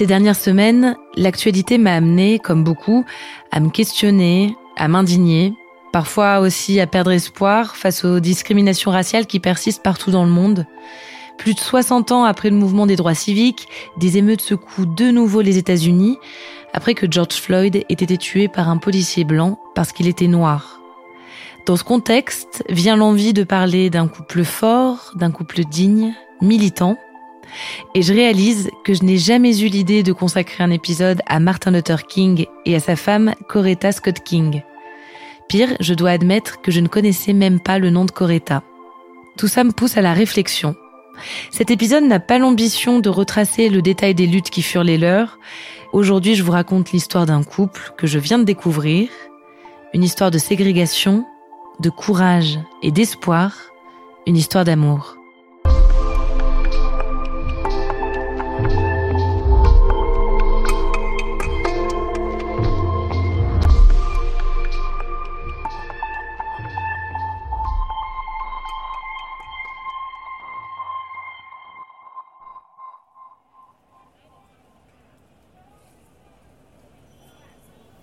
Ces dernières semaines, l'actualité m'a amené, comme beaucoup, à me questionner, à m'indigner, parfois aussi à perdre espoir face aux discriminations raciales qui persistent partout dans le monde. Plus de 60 ans après le mouvement des droits civiques, des émeutes secouent de nouveau les États-Unis, après que George Floyd ait été tué par un policier blanc parce qu'il était noir. Dans ce contexte vient l'envie de parler d'un couple fort, d'un couple digne, militant. Et je réalise que je n'ai jamais eu l'idée de consacrer un épisode à Martin Luther King et à sa femme Coretta Scott King. Pire, je dois admettre que je ne connaissais même pas le nom de Coretta. Tout ça me pousse à la réflexion. Cet épisode n'a pas l'ambition de retracer le détail des luttes qui furent les leurs. Aujourd'hui, je vous raconte l'histoire d'un couple que je viens de découvrir, une histoire de ségrégation, de courage et d'espoir, une histoire d'amour.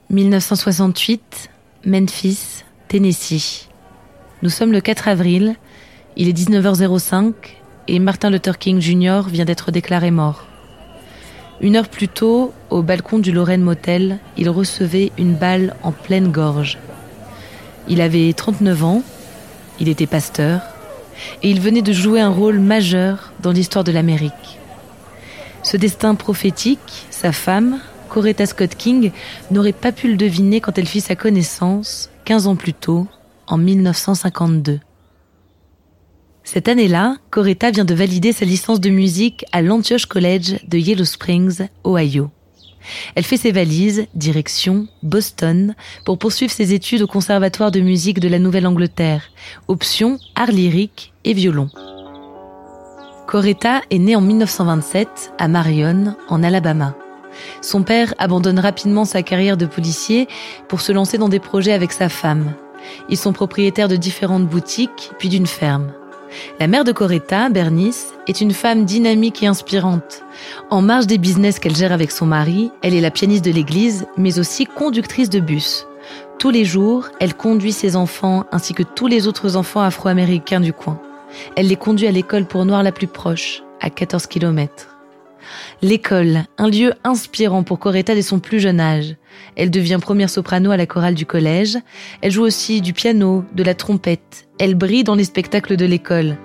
1968, Memphis, Tennessee. Nous sommes le 4 avril, il est 19h05 et Martin Luther King Jr. vient d'être déclaré mort. Une heure plus tôt, au balcon du Lorraine Motel, il recevait une balle en pleine gorge. Il avait 39 ans, il était pasteur, et il venait de jouer un rôle majeur dans l'histoire de l'Amérique. Ce destin prophétique, sa femme, Coretta Scott King n'aurait pas pu le deviner quand elle fit sa connaissance 15 ans plus tôt, en 1952. Cette année-là, Coretta vient de valider sa licence de musique à l'Antioch College de Yellow Springs, Ohio. Elle fait ses valises, direction Boston, pour poursuivre ses études au Conservatoire de musique de la Nouvelle-Angleterre, option art lyrique et violon. Coretta est née en 1927 à Marion, en Alabama. Son père abandonne rapidement sa carrière de policier pour se lancer dans des projets avec sa femme. Ils sont propriétaires de différentes boutiques, puis d'une ferme. La mère de Coretta, Bernice, est une femme dynamique et inspirante. En marge des business qu'elle gère avec son mari, elle est la pianiste de l'église, mais aussi conductrice de bus. Tous les jours, elle conduit ses enfants ainsi que tous les autres enfants afro-américains du coin. Elle les conduit à l'école pour noirs la plus proche, à 14 kilomètres. L'école, un lieu inspirant pour Coretta dès son plus jeune âge. Elle devient première soprano à la chorale du collège. Elle joue aussi du piano, de la trompette. Elle brille dans les spectacles de l'école.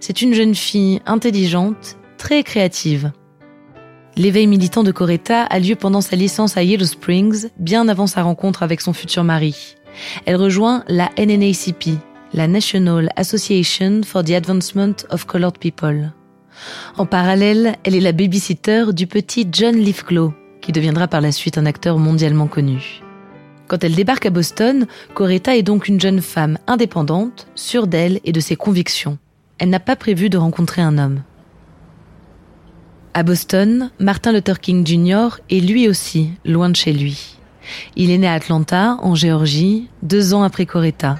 C'est une jeune fille intelligente, très créative. L'éveil militant de Coretta a lieu pendant sa licence à Yellow Springs, bien avant sa rencontre avec son futur mari. Elle rejoint la NNACP, la National Association for the Advancement of Colored People. En parallèle, elle est la babysitter du petit John Lithgow, qui deviendra par la suite un acteur mondialement connu. Quand elle débarque à Boston, Coretta est donc une jeune femme indépendante, sûre d'elle et de ses convictions. Elle n'a pas prévu de rencontrer un homme. À Boston, Martin Luther King Jr. est lui aussi loin de chez lui. Il est né à Atlanta, en Géorgie, deux ans après Coretta.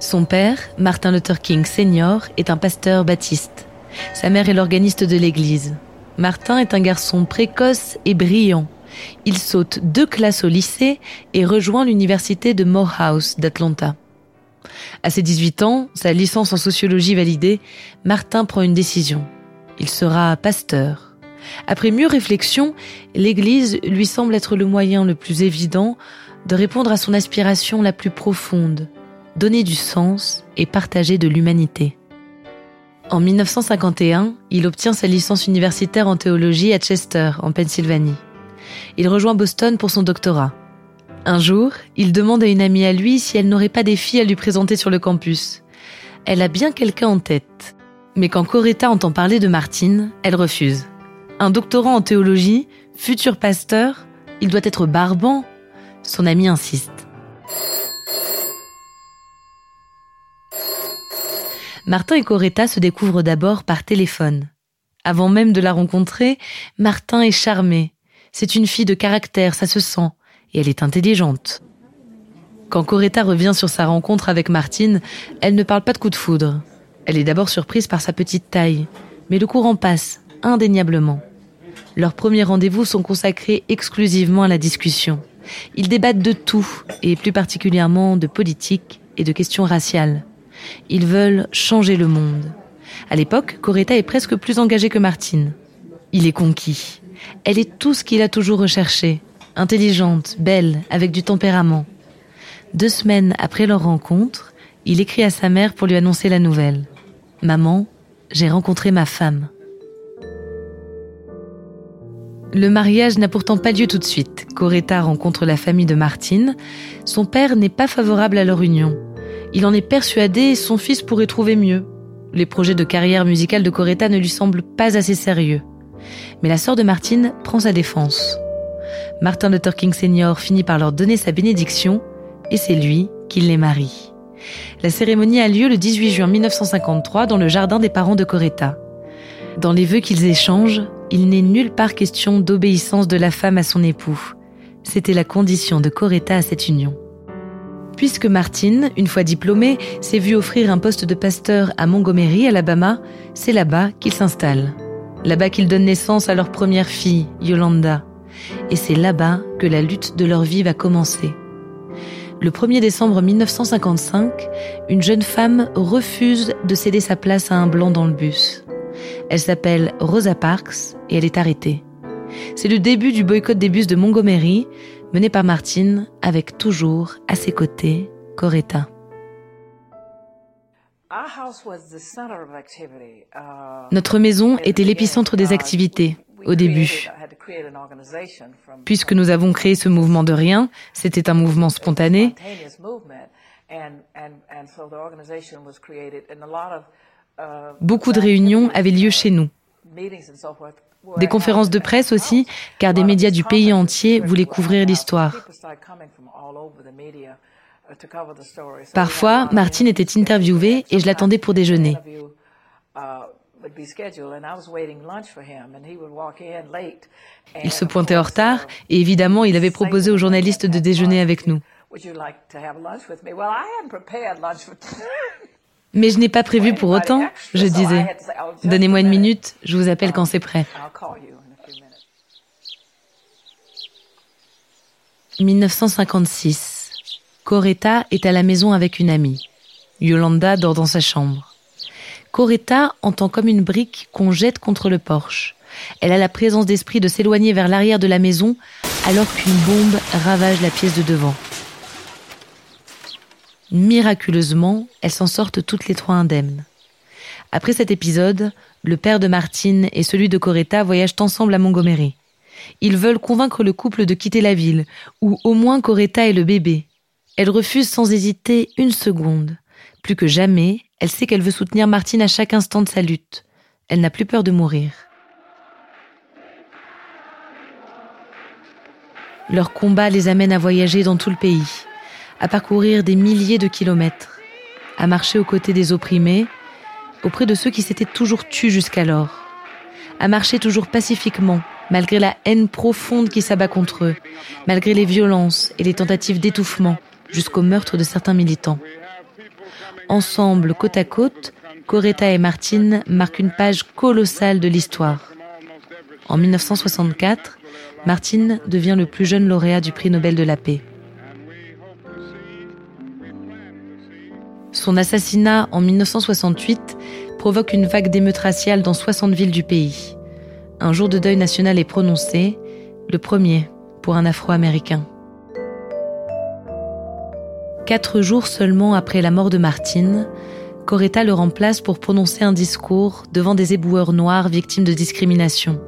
Son père, Martin Luther King Sr., est un pasteur baptiste. Sa mère est l'organiste de l'église. Martin est un garçon précoce et brillant. Il saute deux classes au lycée et rejoint l'université de Morehouse d'Atlanta. À ses 18 ans, sa licence en sociologie validée, Martin prend une décision. Il sera pasteur. Après mieux réflexion, l'Église lui semble être le moyen le plus évident de répondre à son aspiration la plus profonde, donner du sens et partager de l'humanité. En 1951, il obtient sa licence universitaire en théologie à Chester, en Pennsylvanie. Il rejoint Boston pour son doctorat. Un jour, il demande à une amie à lui si elle n'aurait pas des filles à lui présenter sur le campus. Elle a bien quelqu'un en tête. Mais quand Coretta entend parler de Martine, elle refuse. Un doctorant en théologie, futur pasteur, il doit être barbant. Son ami insiste. Martin et Coretta se découvrent d'abord par téléphone. Avant même de la rencontrer, Martin est charmé. C'est une fille de caractère, ça se sent, et elle est intelligente. Quand Coretta revient sur sa rencontre avec Martine, elle ne parle pas de coup de foudre. Elle est d'abord surprise par sa petite taille, mais le courant passe, indéniablement. Leurs premiers rendez-vous sont consacrés exclusivement à la discussion. Ils débattent de tout, et plus particulièrement de politique et de questions raciales. Ils veulent changer le monde. À l'époque, Coretta est presque plus engagée que Martine. Il est conquis. Elle est tout ce qu'il a toujours recherché. Intelligente, belle, avec du tempérament. Deux semaines après leur rencontre, il écrit à sa mère pour lui annoncer la nouvelle. Maman, j'ai rencontré ma femme. Le mariage n'a pourtant pas lieu tout de suite. Coretta rencontre la famille de Martine. Son père n'est pas favorable à leur union. Il en est persuadé son fils pourrait trouver mieux. Les projets de carrière musicale de Coretta ne lui semblent pas assez sérieux. Mais la sœur de Martine prend sa défense. Martin Luther King Sr. finit par leur donner sa bénédiction et c'est lui qui les marie. La cérémonie a lieu le 18 juin 1953 dans le jardin des parents de Coretta. Dans les vœux qu'ils échangent, il n'est nulle part question d'obéissance de la femme à son époux. C'était la condition de Coretta à cette union. Puisque Martine, une fois diplômée, s'est vue offrir un poste de pasteur à Montgomery, Alabama, c'est là-bas qu'il s'installe. Là-bas qu'ils donnent naissance à leur première fille, Yolanda. Et c'est là-bas que la lutte de leur vie va commencer. Le 1er décembre 1955, une jeune femme refuse de céder sa place à un blanc dans le bus. Elle s'appelle Rosa Parks et elle est arrêtée. C'est le début du boycott des bus de Montgomery, mené par Martine, avec toujours à ses côtés Coretta. Notre maison était l'épicentre des activités au début. Puisque nous avons créé ce mouvement de rien, c'était un mouvement spontané. Beaucoup de réunions avaient lieu chez nous. Des conférences de presse aussi, car des médias du pays entier voulaient couvrir l'histoire. Parfois, Martine était interviewée et je l'attendais pour déjeuner. Il se pointait en retard et évidemment, il avait proposé aux journalistes de déjeuner avec nous. Mais je n'ai pas prévu pour autant, je disais. Donnez-moi une minute, je vous appelle quand c'est prêt. 1956. Coretta est à la maison avec une amie. Yolanda dort dans sa chambre. Coretta entend comme une brique qu'on jette contre le porche. Elle a la présence d'esprit de s'éloigner vers l'arrière de la maison alors qu'une bombe ravage la pièce de devant. Miraculeusement, elles s'en sortent toutes les trois indemnes. Après cet épisode, le père de Martine et celui de Coretta voyagent ensemble à Montgomery. Ils veulent convaincre le couple de quitter la ville, ou au moins Coretta et le bébé. Elle refuse sans hésiter une seconde. Plus que jamais, elle sait qu'elle veut soutenir Martine à chaque instant de sa lutte. Elle n'a plus peur de mourir. Leur combat les amène à voyager dans tout le pays, à parcourir des milliers de kilomètres, à marcher aux côtés des opprimés, auprès de ceux qui s'étaient toujours tués jusqu'alors, à marcher toujours pacifiquement, malgré la haine profonde qui s'abat contre eux, malgré les violences et les tentatives d'étouffement, jusqu'au meurtre de certains militants. Ensemble, côte à côte, Coretta et Martine marquent une page colossale de l'histoire. En 1964, Martine devient le plus jeune lauréat du prix Nobel de la paix. Son assassinat en 1968 provoque une vague d'émeutes raciales dans 60 villes du pays. Un jour de deuil national est prononcé, le premier pour un Afro-Américain. Quatre jours seulement après la mort de Martine, Coretta le remplace pour prononcer un discours devant des éboueurs noirs victimes de discrimination.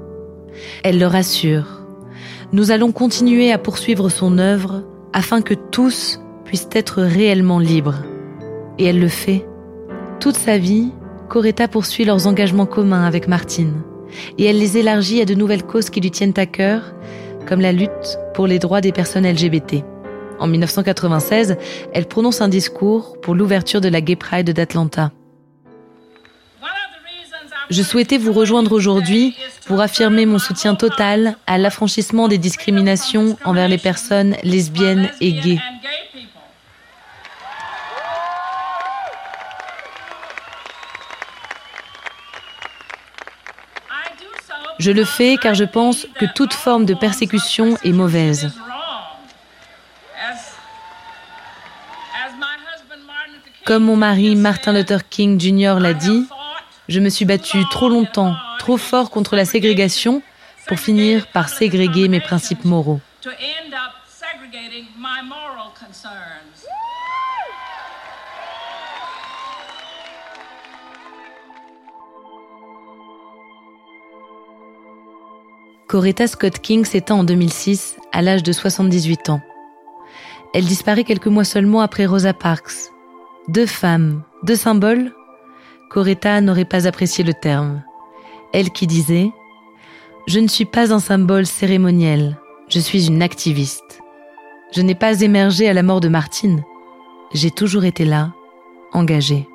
Elle leur assure Nous allons continuer à poursuivre son œuvre afin que tous puissent être réellement libres. Et elle le fait. Toute sa vie, Coretta poursuit leurs engagements communs avec Martine. Et elle les élargit à de nouvelles causes qui lui tiennent à cœur, comme la lutte pour les droits des personnes LGBT. En 1996, elle prononce un discours pour l'ouverture de la Gay Pride d'Atlanta. Je souhaitais vous rejoindre aujourd'hui pour affirmer mon soutien total à l'affranchissement des discriminations envers les personnes lesbiennes et gays. Je le fais car je pense que toute forme de persécution est mauvaise. Comme mon mari Martin Luther King Jr. l'a dit, je me suis battue trop longtemps, trop fort contre la ségrégation pour finir par ségréguer mes principes moraux. Coretta Scott King s'éteint en 2006 à l'âge de 78 ans. Elle disparaît quelques mois seulement après Rosa Parks, deux femmes, deux symboles Coretta n'aurait pas apprécié le terme. Elle qui disait ⁇ Je ne suis pas un symbole cérémoniel, je suis une activiste. Je n'ai pas émergé à la mort de Martine, j'ai toujours été là, engagée.